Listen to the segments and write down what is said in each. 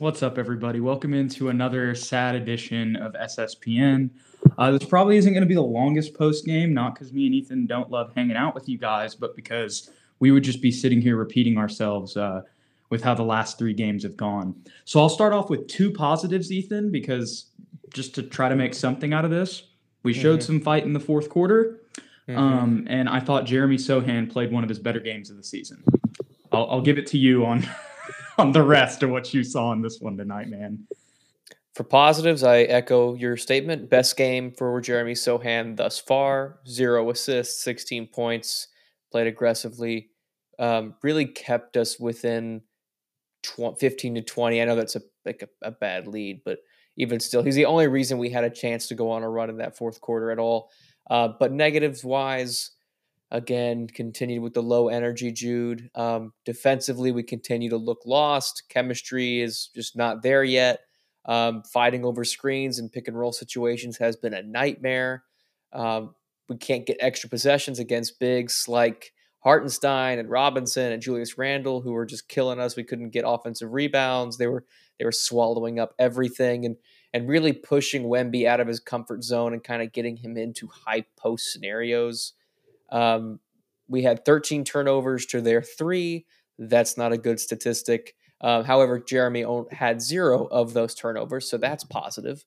What's up, everybody? Welcome into another sad edition of SSPN. Uh, this probably isn't going to be the longest post game, not because me and Ethan don't love hanging out with you guys, but because we would just be sitting here repeating ourselves uh, with how the last three games have gone. So I'll start off with two positives, Ethan, because just to try to make something out of this, we showed mm-hmm. some fight in the fourth quarter. Mm-hmm. Um, and I thought Jeremy Sochan played one of his better games of the season. I'll, I'll give it to you on on the rest of what you saw in this one tonight, man. For positives, I echo your statement. Best game for Jeremy Sochan thus far. Zero assists, 16 points, played aggressively. Um, really kept us within tw- 15 to 20. I know that's a like a, a bad lead, but even still, he's the only reason we had a chance to go on a run in that fourth quarter at all. Uh, but negatives wise, again, continued with the low energy, Jude. Um, defensively, we continue to look lost. Chemistry is just not there yet. Um, fighting over screens and pick and roll situations has been a nightmare. Um, we can't get extra possessions against bigs like Hartenstein and Robinson and Julius Randle, who were just killing us. We couldn't get offensive rebounds. They were they were swallowing up everything and and really pushing Wemby out of his comfort zone and kind of getting him into high post scenarios. Um, we had 13 turnovers to their three. That's not a good statistic. Uh, however, Jeremy had zero of those turnovers, so that's positive.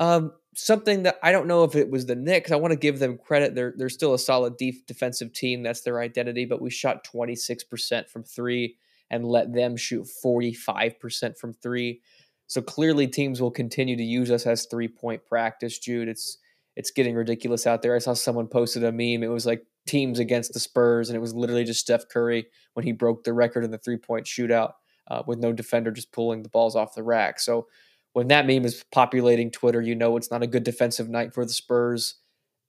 Um, something that I don't know if it was the Knicks. I want to give them credit. They're they're still a solid deep defensive team. That's their identity. But we shot 26% from three and let them shoot 45% from three. So clearly, teams will continue to use us as three point practice. Jude, it's it's getting ridiculous out there. I saw someone posted a meme. It was like teams against the Spurs, and it was literally just Steph Curry when he broke the record in the three point shootout uh, with no defender just pulling the balls off the rack. So when that meme is populating Twitter, you know it's not a good defensive night for the Spurs.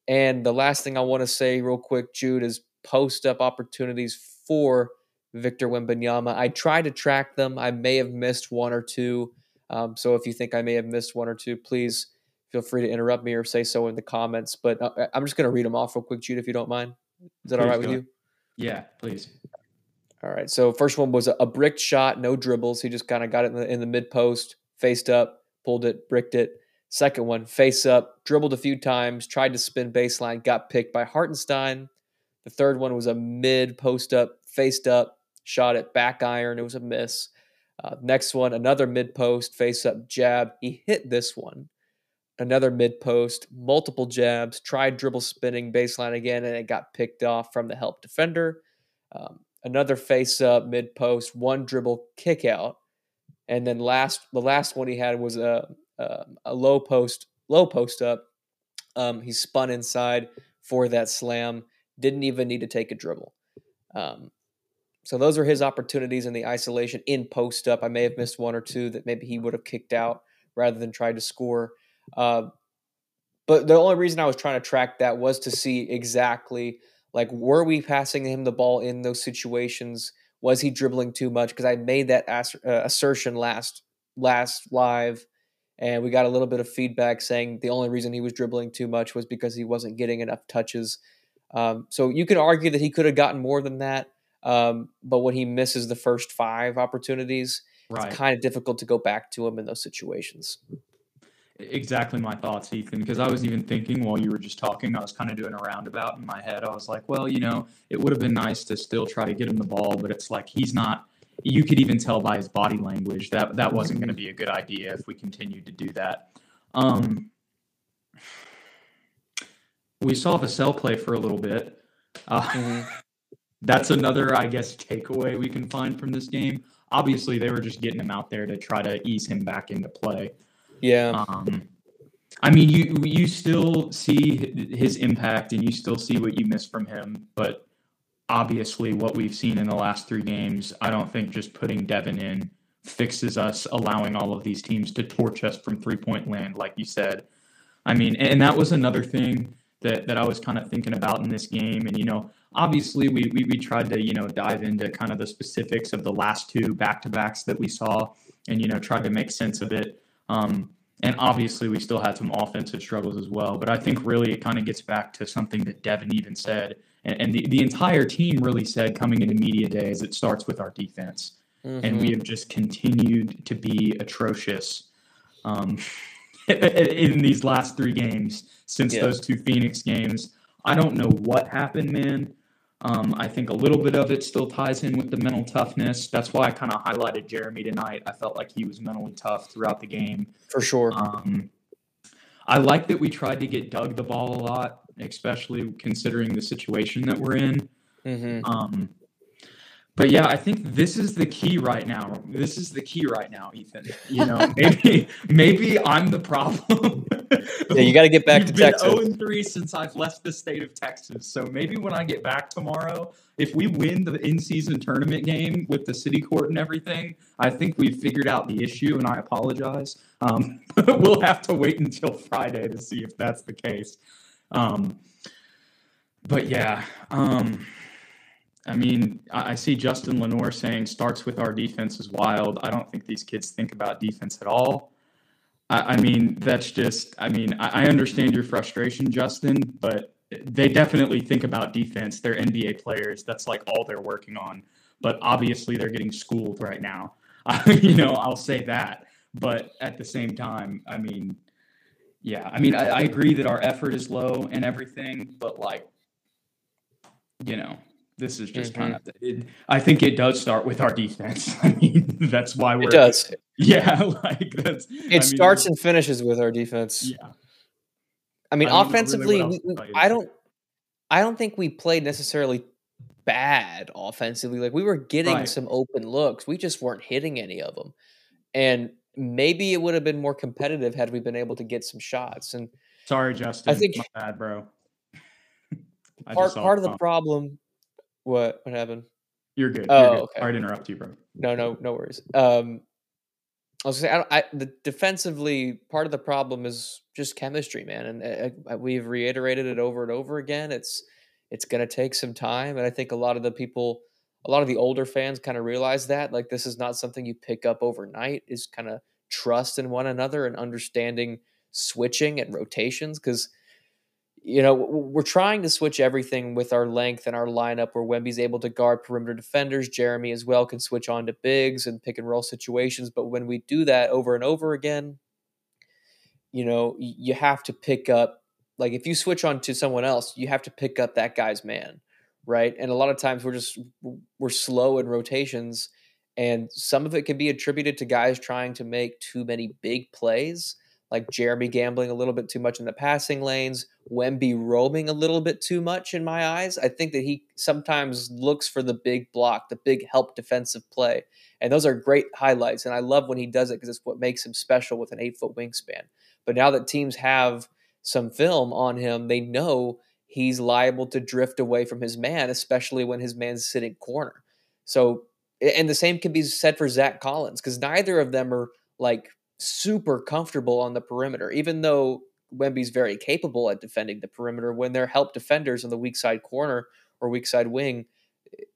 And the last thing I want to say, real quick, Jude, is post up opportunities for Victor Wembanyama. I try to track them. I may have missed one or two. Um, so if you think I may have missed one or two, please feel free to interrupt me or say so in the comments. But uh, I'm just going to read them off real quick, Jude, if you don't mind. Is that please all right with you? Yeah, please. All right. So first one was a, a bricked shot, no dribbles. He just kind of got it in the, in the mid post, faced up, pulled it, bricked it. Second one, face up, dribbled a few times, tried to spin baseline, got picked by Hartenstein. The third one was a mid post up, faced up, shot it back iron. It was a miss. Uh, next one, another mid post, face up jab. He hit this one another mid post, multiple jabs, tried dribble spinning baseline again, and it got picked off from the help defender. Um, another face up mid post, one dribble kick out, and then last the last one he had was a a, a low post low post up. Um, he spun inside for that slam. Didn't even need to take a dribble. Um, so those are his opportunities in the isolation in post up. I may have missed one or two that maybe he would have kicked out rather than tried to score. Uh, but the only reason I was trying to track that was to see exactly like were we passing him the ball in those situations? Was he dribbling too much? Because I made that ass- uh, assertion last last live, and we got a little bit of feedback saying the only reason he was dribbling too much was because he wasn't getting enough touches. Um, so you could argue that he could have gotten more than that, um, but when he misses the first five opportunities, right. it's kind of difficult to go back to him in those situations exactly my thoughts, Ethan, because I was even thinking while you were just talking, I was kind of doing a roundabout in my head. I was like, well, you know, it would have been nice to still try to get him the ball, but it's like he's not. You could even tell by his body language that that wasn't going to be a good idea if we continued to do that. Um, we saw Vassell play for a little bit. Uh, mm-hmm. That's another, I guess, takeaway we can find from this game. Obviously, they were just getting him out there to try to ease him back into play. Yeah. Um, I mean, you you still see his impact, and you still see what you miss from him. But obviously, what we've seen in the last three games, I don't think just putting Devin in fixes us, allowing all of these teams to torch us from three point land, like you said. I mean, and that was another thing that that I was kind of thinking about in this game. And you know, obviously, we we, we tried to you know dive into kind of the specifics of the last two back to backs that we saw, and you know, try to make sense of it. Um, and obviously, we still had some offensive struggles as well. But I think really it kind of gets back to something that Devin even said, and, and the, the entire team really said coming into media day is it starts with our defense. mm-hmm. and we have just continued to be atrocious um, in these last three games since yeah. those two Phoenix games. I don't know what happened, man. Um, I think a little bit of it still ties in with the mental toughness. That's why I kind of highlighted Jeremy tonight. I felt like he was mentally tough throughout the game. For sure. Um, I like that we tried to get Doug the ball a lot, especially considering the situation that we're in. Mm-hmm. Um, but yeah, I think this is the key right now. This is the key right now, Ethan. You know, maybe maybe I'm the problem. yeah, you got to get back You've to been Texas. 0 3 since I've left the state of Texas. So maybe when I get back tomorrow, if we win the in-season tournament game with the city court and everything, I think we've figured out the issue, and I apologize. Um, we'll have to wait until Friday to see if that's the case. Um, but yeah. Um, I mean, I see Justin Lenore saying starts with our defense is wild. I don't think these kids think about defense at all. I, mean, that's just, I mean, I, I, understand your frustration, Justin, but they definitely think about defense. They're NBA players. That's like all they're working on. But obviously, they're getting schooled right now. you know, I'll say that. But at the same time, I mean, yeah, I mean, I, I agree that our effort is low and everything, but like, you know, this is just mm-hmm. kind of. It, I think it does start with our defense. I mean, that's why we're. It does. Yeah, like that's. It I mean, starts and finishes with our defense. Yeah. I mean, I offensively, really we, we, I don't. I don't think we played necessarily bad offensively. Like we were getting right. some open looks, we just weren't hitting any of them. And maybe it would have been more competitive had we been able to get some shots. And sorry, Justin. I think my bad, bro. part part of the problem what what happened? You're good. Oh, You're good. okay. Sorry to interrupt you, bro. No, no, no worries. Um, I was say, I, I, the defensively part of the problem is just chemistry, man, and uh, uh we've reiterated it over and over again. It's it's going to take some time, and I think a lot of the people, a lot of the older fans, kind of realize that. Like this is not something you pick up overnight. Is kind of trust in one another and understanding switching and rotations because you know, we're trying to switch everything with our length and our lineup where Wemby's able to guard perimeter defenders. Jeremy as well can switch on to bigs and pick and roll situations. But when we do that over and over again, you know, you have to pick up, like if you switch on to someone else, you have to pick up that guy's man, right? And a lot of times we're just, we're slow in rotations. And some of it can be attributed to guys trying to make too many big plays like Jeremy gambling a little bit too much in the passing lanes, Wemby roaming a little bit too much in my eyes. I think that he sometimes looks for the big block, the big help defensive play. And those are great highlights. And I love when he does it because it's what makes him special with an eight foot wingspan. But now that teams have some film on him, they know he's liable to drift away from his man, especially when his man's sitting corner. So, and the same can be said for Zach Collins because neither of them are like super comfortable on the perimeter, even though Wemby's very capable at defending the perimeter. When they're help defenders on the weak side corner or weak side wing,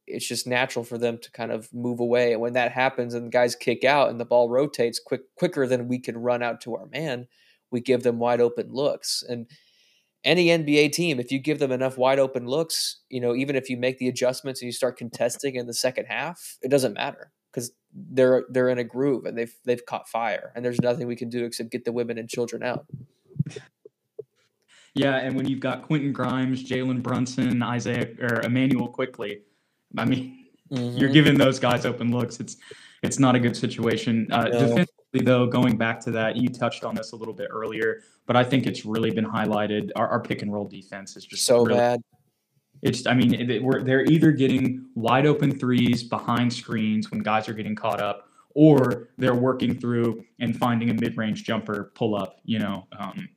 it's just natural for them to kind of move away. And when that happens and guys kick out and the ball rotates quick quicker than we can run out to our man, we give them wide open looks. And any NBA team, if you give them enough wide open looks, you know, even if you make the adjustments and you start contesting in the second half, it doesn't matter because they're they're in a groove and they've they've caught fire and there's nothing we can do except get the women and children out. Yeah, and when you've got Quentin Grimes, Jalen Brunson, Isaiah or Immanuel Quickley, I mean, mm-hmm. you're giving those guys open looks. It's it's not a good situation. Uh, no. Defensively, though, going back to that, you touched on this a little bit earlier, but I think it's really been highlighted. Our, our pick and roll defense is just so really, bad. It's, I mean, it, we're, they're either getting wide open threes behind screens when guys are getting caught up, or they're working through and finding a mid-range jumper pull up. You know, um,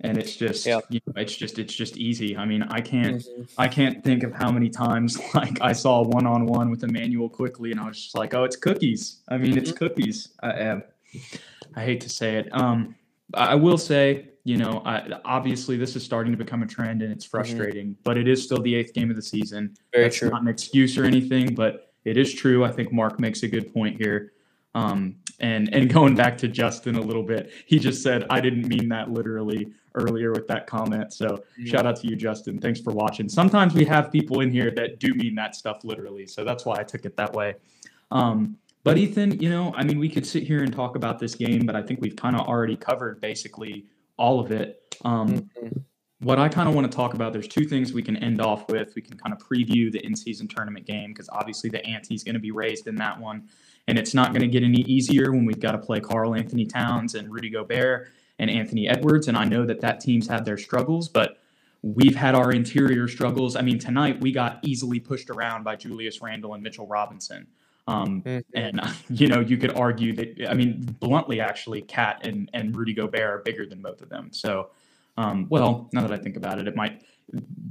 and it's just, yeah. you know, it's just, it's just easy. I mean, I can't, mm-hmm. I can't think of how many times like I saw one-on-one with Immanuel Quickley, and I was just like, oh, it's cookies. I mean, mm-hmm. it's cookies. I, am. I hate to say it. Um, I will say you know, I, obviously this is starting to become a trend and it's mm-hmm. frustrating, mm-hmm. but it is still the eighth game of the season. Very That's true. Not an excuse or anything, but it is true. I think Mark makes a good point here. Um, and and going back to Justin a little bit, he just said I didn't mean that literally earlier with that comment. So mm-hmm. shout out to you, Justin. Thanks for watching. Sometimes we have people in here that do mean that stuff literally, so that's why I took it that way. Um, but Ethan, you know, I mean, we could sit here and talk about this game, but I think we've kind of already covered basically all of it. Um, mm-hmm. What I kind of want to talk about, there's two things we can end off with. We can kind of preview the in-season tournament game because obviously the ante is going to be raised in that one, and it's not going to get any easier when we've got to play Karl-Anthony Towns and Rudy Gobert and Anthony Edwards. And I know that that team's had their struggles, but we've had our interior struggles. I mean, tonight we got easily pushed around by Julius Randle and Mitchell Robinson. Um, mm-hmm. And you know, you could argue that I mean, bluntly, actually, KAT and and Rudy Gobert are bigger than both of them. So, um, well, now that I think about it, it might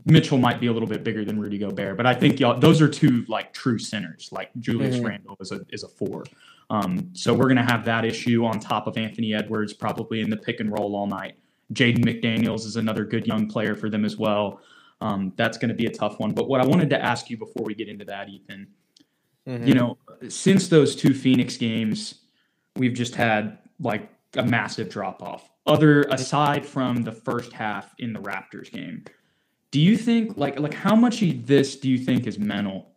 Mitchell might be a little bit bigger than Rudy Gobert, but I think y'all those are two like true centers. Like Julius mm-hmm. Randle is a is a four. Um, so we're gonna have that issue on top of Anthony Edwards probably in the pick and roll all night. Jaden McDaniels is another good young player for them as well. Um, that's going to be a tough one. But what I wanted to ask you before we get into that, Ethan, mm-hmm. you know, since those two Phoenix games, we've just had like a massive drop off. Other aside from the first half in the Raptors game, do you think like like how much of this do you think is mental?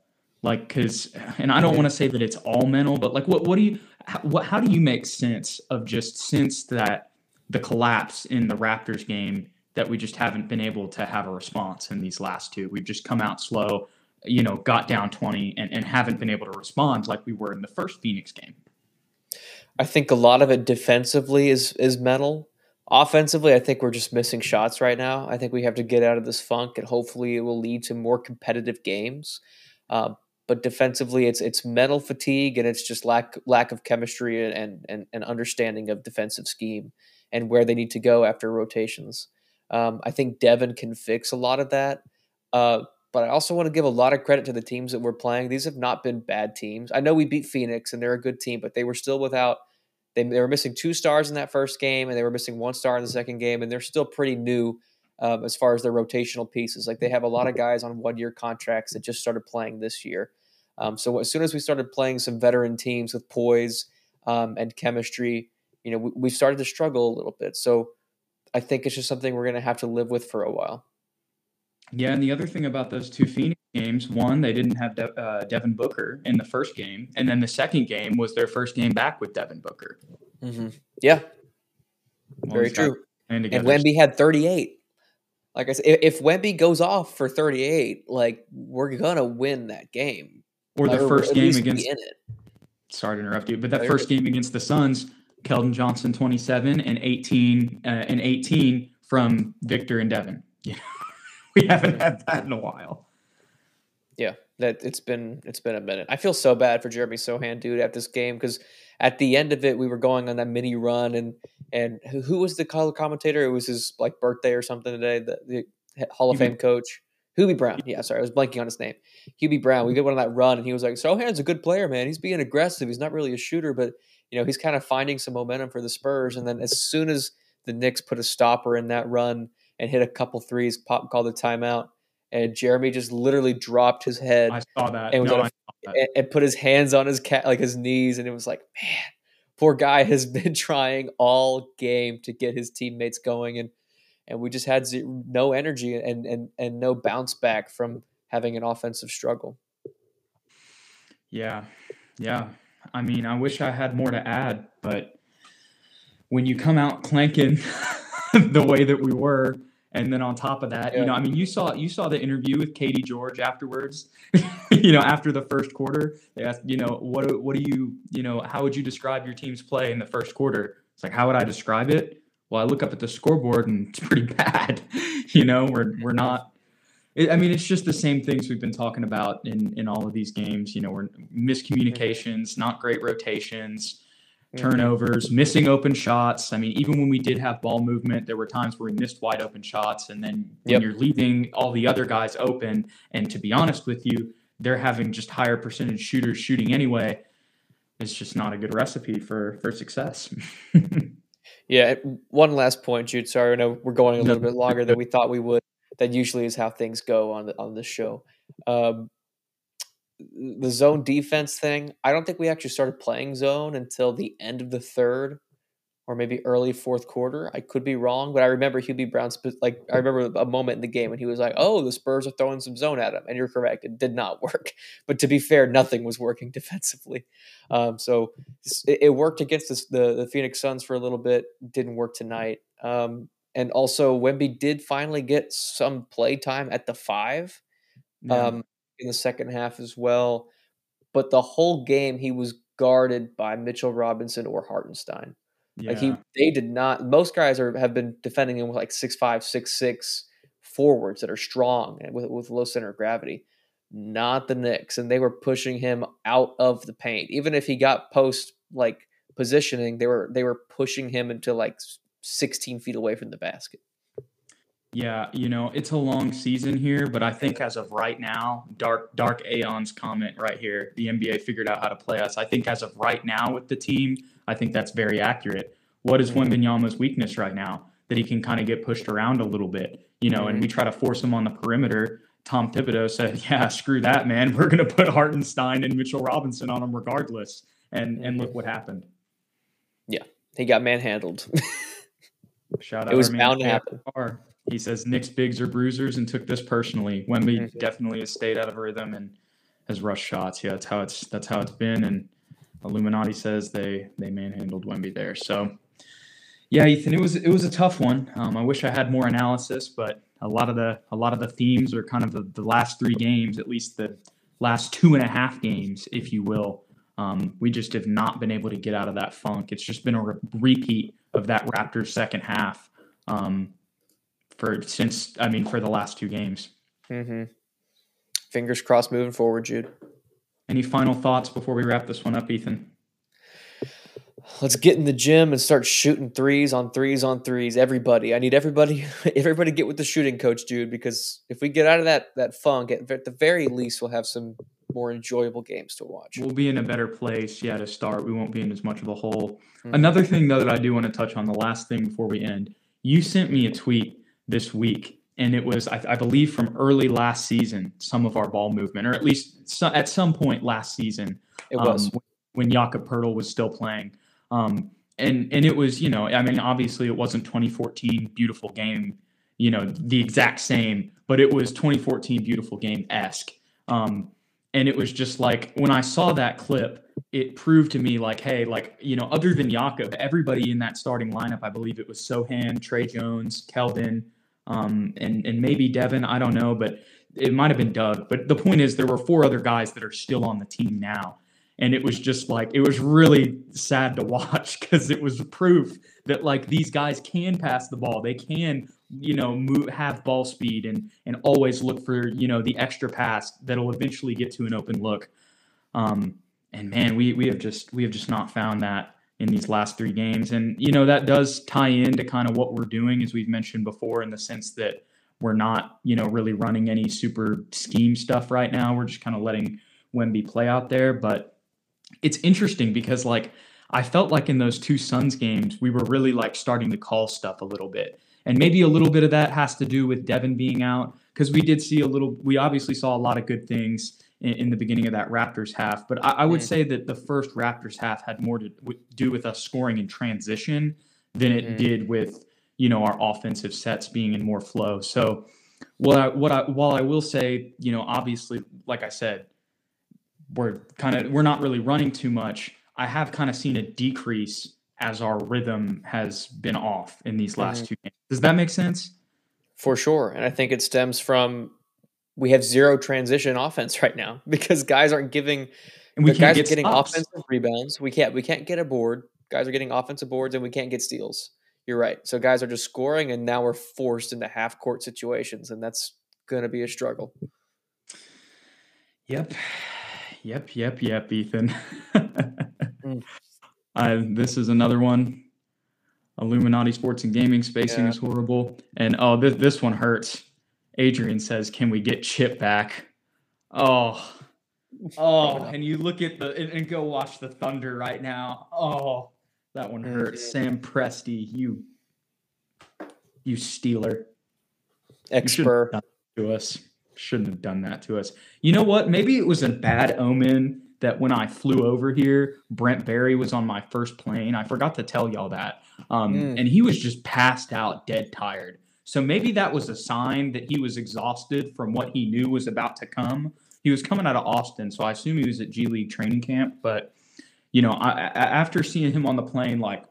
Like, because and I don't want to say that it's all mental, but like, what what do you how, what how do you make sense of just since that the collapse in the Raptors game that we just haven't been able to have a response in these last two. We've just come out slow, you know, got down 20 and, and haven't been able to respond like we were in the first Phoenix game. I think a lot of it defensively is is mental. Offensively, I think we're just missing shots right now. I think we have to get out of this funk, and hopefully, it will lead to more competitive games. Uh, but defensively, it's it's mental fatigue, and it's just lack lack of chemistry and and, and understanding of defensive scheme and where they need to go after rotations. Um, I think Devin can fix a lot of that. Uh, but I also want to give a lot of credit to the teams that we're playing. These have not been bad teams. I know we beat Phoenix and they're a good team, but they were still without. They, they were missing two stars in that first game, and they were missing one star in the second game, and they're still pretty new um, as far as their rotational pieces. Like they have a lot of guys on one-year contracts that just started playing this year. Um, so as soon as we started playing some veteran teams with poise um, and chemistry, you know, we, we started to struggle a little bit. So I think it's just something we're going to have to live with for a while. Yeah, and the other thing about those two Phoenix games, one, they didn't have De- uh, Devin Booker in the first game, and then the second game was their first game back with Devin Booker. Mm-hmm. Yeah, well, very true. And Wemby had 38. Like I said, if, if Wemby goes off for 38, like we're gonna win that game. Or the first game against. Sorry to interrupt you, but that first game against the Suns, Keldon Johnson 27 and 18 uh, and 18 from Victor and Devin. Yeah. We haven't had that in a while. Yeah, that it's been it's been a minute. I feel so bad for Jeremy Sochan, dude, at this game because at the end of it, we were going on that mini run, and and who, was the color commentator? It was his like birthday or something today. The, the Hall of Fame coach, Hubie Brown. Yeah, sorry, I was blanking on his name. Hubie Brown. We mm-hmm. did one on that run, and he was like, "Sochan's a good player, man. He's being aggressive. He's not really a shooter, but you know, he's kind of finding some momentum for the Spurs. And then as soon as the Knicks put a stopper in that run and hit a couple threes, Pop called the timeout, and Jeremy just literally dropped his head. I saw that. And, no, that. and put his hands on his cat, like his knees, and it was like, man, poor guy has been trying all game to get his teammates going, and and we just had zero, no energy and and and no bounce back from having an offensive struggle. Yeah, yeah. I mean, I wish I had more to add, but when you come out clanking the way that we were, and then on top of that, yeah. you know, I mean, you saw you saw the interview with Katie George afterwards. you know, after the first quarter, they asked, you know, what what do you, you know, how would you describe your team's play in the first quarter? It's like, how would I describe it? Well, I look up at the scoreboard and it's pretty bad. you know, we're we're not it, I mean, it's just the same things we've been talking about in in all of these games. You know, we're miscommunications, not great rotations, turnovers, missing open shots. I mean, even when we did have ball movement, there were times where we missed wide open shots, and then when yep. you're leaving all the other guys open, and to be honest with you, they're having just higher percentage shooters shooting anyway. It's just not a good recipe for for success. yeah. One last point, Jude. Sorry, I know we're going a little bit longer than we thought we would that usually is how things go on the, on this show. Um, the zone defense thing, I don't think we actually started playing zone until the end of the third. or maybe early fourth quarter. I could be wrong, but I remember Hubie Brown. Like I remember a moment in the game when he was like, "Oh, the Spurs are throwing some zone at him," and you're correct, it did not work. But to be fair, nothing was working defensively. Um, so it, it, worked against this, the the Phoenix Suns for a little bit. Didn't work tonight. Um, and also, Wemby did finally get some play time at the five yeah. um, in the second half as well. But the whole game, he was guarded by Mitchell Robinson or Hartenstein. Yeah. Like he, they did not. Most guys are have been defending him with like six five, six six forwards that are strong and with with low center of gravity. Not the Knicks, and they were pushing him out of the paint. Even if he got post like positioning, they were they were pushing him into like 16 feet away from the basket. Yeah, you know, it's a long season here, but I think as of right now, Dark Dark Aeon's comment right here, the NBA figured out how to play us. I think as of right now with the team, I think that's very accurate. What is mm-hmm. Wembanyama's weakness right now? That he can kind of get pushed around a little bit, you know, mm-hmm. and we try to force him on the perimeter. Tom Thibodeau said, "Yeah, screw that, man. We're going to put Hartenstein and Mitchell Robinson on him regardless." And and look mm-hmm. what happened. Yeah, he got manhandled. Shout out. It was bound to happen. He says Knicks bigs are bruisers and took this personally. Wemby mm-hmm. definitely has stayed out of rhythm and has rushed shots. Yeah, that's how it's that's how it's been. And Illuminati says they they manhandled Wemby there. So yeah, Ethan, it was it was a tough one. Um, I wish I had more analysis, but a lot of the a lot of the themes are kind of the, the last three games, at least the last two and a half games, if you will. Um, we just have not been able to get out of that funk. It's just been a re- repeat of that Raptors second half. Um, for since I mean for the last two games. Mm-hmm. Fingers crossed moving forward, Jude. Any final thoughts before we wrap this one up, Ethan? Let's get in the gym and start shooting threes on threes on threes. Everybody, I need everybody, everybody get with the shooting coach, dude. Because if we get out of that that funk, at, at the very least, we'll have some more enjoyable games to watch. We'll be in a better place, yeah, to start. We won't be in as much of a hole. Mm-hmm. Another thing, though, that I do want to touch on, the last thing before we end, you sent me a tweet this week. And it was, I, I believe, from early last season, some of our ball movement, or at least so, at some point last season, it was um, when Jakob Poeltl was still playing. Um, and and it was, you know, I mean, obviously, it wasn't 2014 beautiful game, you know, the exact same, but it was 2014 beautiful game esque. Um, and it was just like when I saw that clip, it proved to me like, hey, like you know, other than Jakob, everybody in that starting lineup, I believe it was Sochan, Tre Jones, Keldon, um, and and maybe Devin. I don't know, but it might have been Doug. But the point is, there were four other guys that are still on the team now, and it was just like it was really sad to watch because it was proof that like these guys can pass the ball. They can you know move have ball speed and and always look for you know the extra pass that'll eventually get to an open look. Um, and man, we we have just we have just not found that in these last three games. And, you know, that does tie into kind of what we're doing, as we've mentioned before, in the sense that we're not, you know, really running any super scheme stuff right now. We're just kind of letting Wemby play out there. But it's interesting because, like, I felt like in those two Suns games, we were really like starting to call stuff a little bit. And maybe a little bit of that has to do with Devin being out because we did see a little, we obviously saw a lot of good things in, in the beginning of that Raptors half. But I, I would mm. say that the first Raptors half had more to do with us scoring in transition than it mm. did with you know our offensive sets being in more flow. So what I, what I while I will say you know obviously like I said we're kind of we're not really running too much. I have kind of seen a decrease as our rhythm has been off in these last mm-hmm. two games. Does that make sense? For sure. And I think it stems from we have zero transition offense right now because guys aren't giving and we guys are getting stops. offensive rebounds. We can't we can't get a board. Guys are getting offensive boards and we can't get steals. You're right. So guys are just scoring and now we're forced into half court situations and that's going to be a struggle. Yep. Yep, yep, yep, Ethan. mm. uh, this is another one. Illuminati Sports and Gaming spacing yeah. is horrible. And oh, this this one hurts. Adrian says, "Can we get Chip back?" Oh, oh, and you look at the and, and go watch the Thunder right now. Oh, that one hurts. Mm-hmm. Sam Presti, you, you stealer, expert to us. Shouldn't have done that to us. You know what? Maybe it was a bad omen that when I flew over here, Brent Barry was on my first plane. I forgot to tell y'all that. Um, Mm. And he was just passed out, dead tired. So maybe that was a sign that he was exhausted from what he knew was about to come. He was coming out of Austin, so I assume he was at G League training camp. But you know, I, I, after seeing him on the plane, like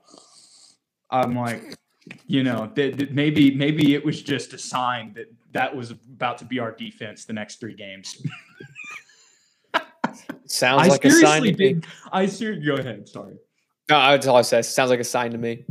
I'm like, you know, that, that maybe maybe it was just a sign that that was about to be our defense the next three games. Sounds I like a sign seriously to me. did. I ser- go ahead. Sorry. No, that's all I said. Sounds like a sign to me.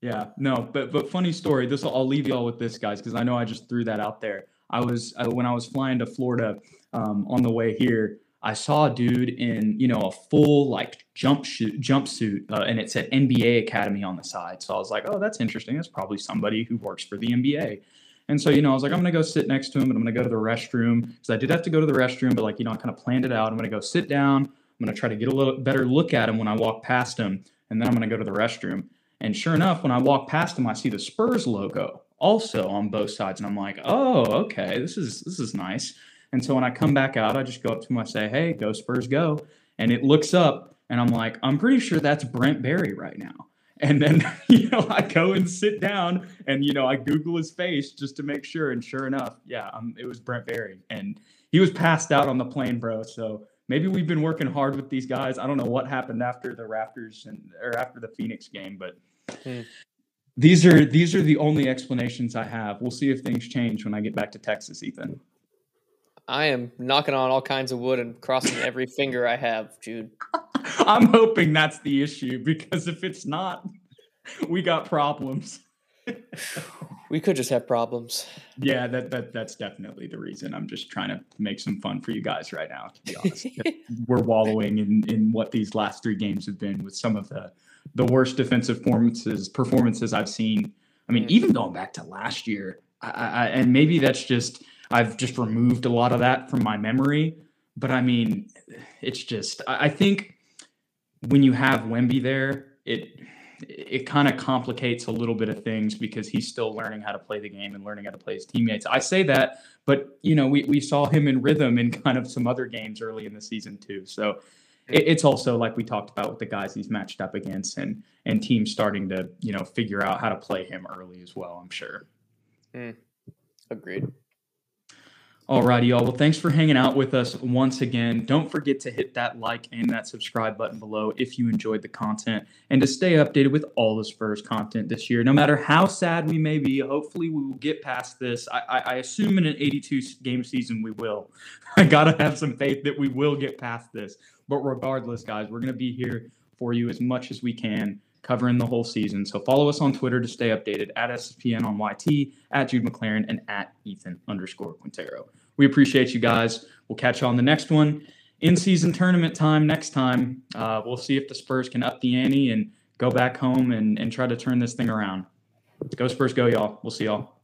Yeah, no, but but funny story. This I'll leave y'all with this, guys, because I know I just threw that out there. I was uh, when I was flying to Florida um, on the way here. I saw a dude in you know a full like jump shoot jumpsuit, uh, and it said NBA Academy on the side. So I was like, oh, that's interesting. That's probably somebody who works for the NBA. And so you know, I was like, I'm gonna go sit next to him, and I'm gonna go to the restroom because I did have to go to the restroom, but like you know, I kind of planned it out. I'm gonna go sit down. I'm gonna try to get a little better look at him when I walk past him, and then I'm gonna go to the restroom. And sure enough, when I walk past him, I see the Spurs logo also on both sides, and I'm like, "Oh, okay, this is this is nice." And so when I come back out, I just go up to him, I say, "Hey, go Spurs, go!" And it looks up, and I'm like, "I'm pretty sure that's Brent Barry right now." And then you know I go and sit down, and you know I Google his face just to make sure, and sure enough, yeah, um, it was Brent Barry, and he was passed out on the plane, bro. So maybe we've been working hard with these guys. I don't know what happened after the Raptors and or after the Phoenix game, but Hmm. these are these are the only explanations I have. We'll see if things change when I get back to Texas, Ethan. I am knocking on all kinds of wood and crossing every finger I have, Jude. I'm hoping that's the issue because if it's not, we got problems. We could just have problems. Yeah, that that that's definitely the reason. I'm just trying to make some fun for you guys right now. To be honest, we're wallowing in in what these last three games have been with some of the the worst defensive performances performances I've seen. I mean, Mm. even going back to last year, I, I, and maybe that's just I've just removed a lot of that from my memory. But I mean, it's just I, I think when you have Wemby there, it it kind of complicates a little bit of things because he's still learning how to play the game and learning how to play his teammates. I say that, but you know, we, we saw him in rhythm in kind of some other games early in the season too. So it, it's also like we talked about with the guys he's matched up against and and teams starting to, you know, figure out how to play him early as well, I'm sure. Mm. Agreed. Alrighty, y'all. Well, thanks for hanging out with us once again. Don't forget to hit that like and that subscribe button below if you enjoyed the content and to stay updated with all the Spurs content this year. No matter how sad we may be, hopefully we will get past this. I, I, I assume in an 82 game season we will. I gotta have some faith that we will get past this. But regardless, guys, we're gonna be here for you as much as we can covering the whole season. So follow us on Twitter to stay updated at SPN on YT, at Jude McLaren, and at Ethan underscore Quintero. We appreciate you guys. We'll catch you on the next one. In season tournament time next time. Uh, we'll see if the Spurs can up the ante and go back home and, and try to turn this thing around. Go Spurs, go, y'all. We'll see y'all.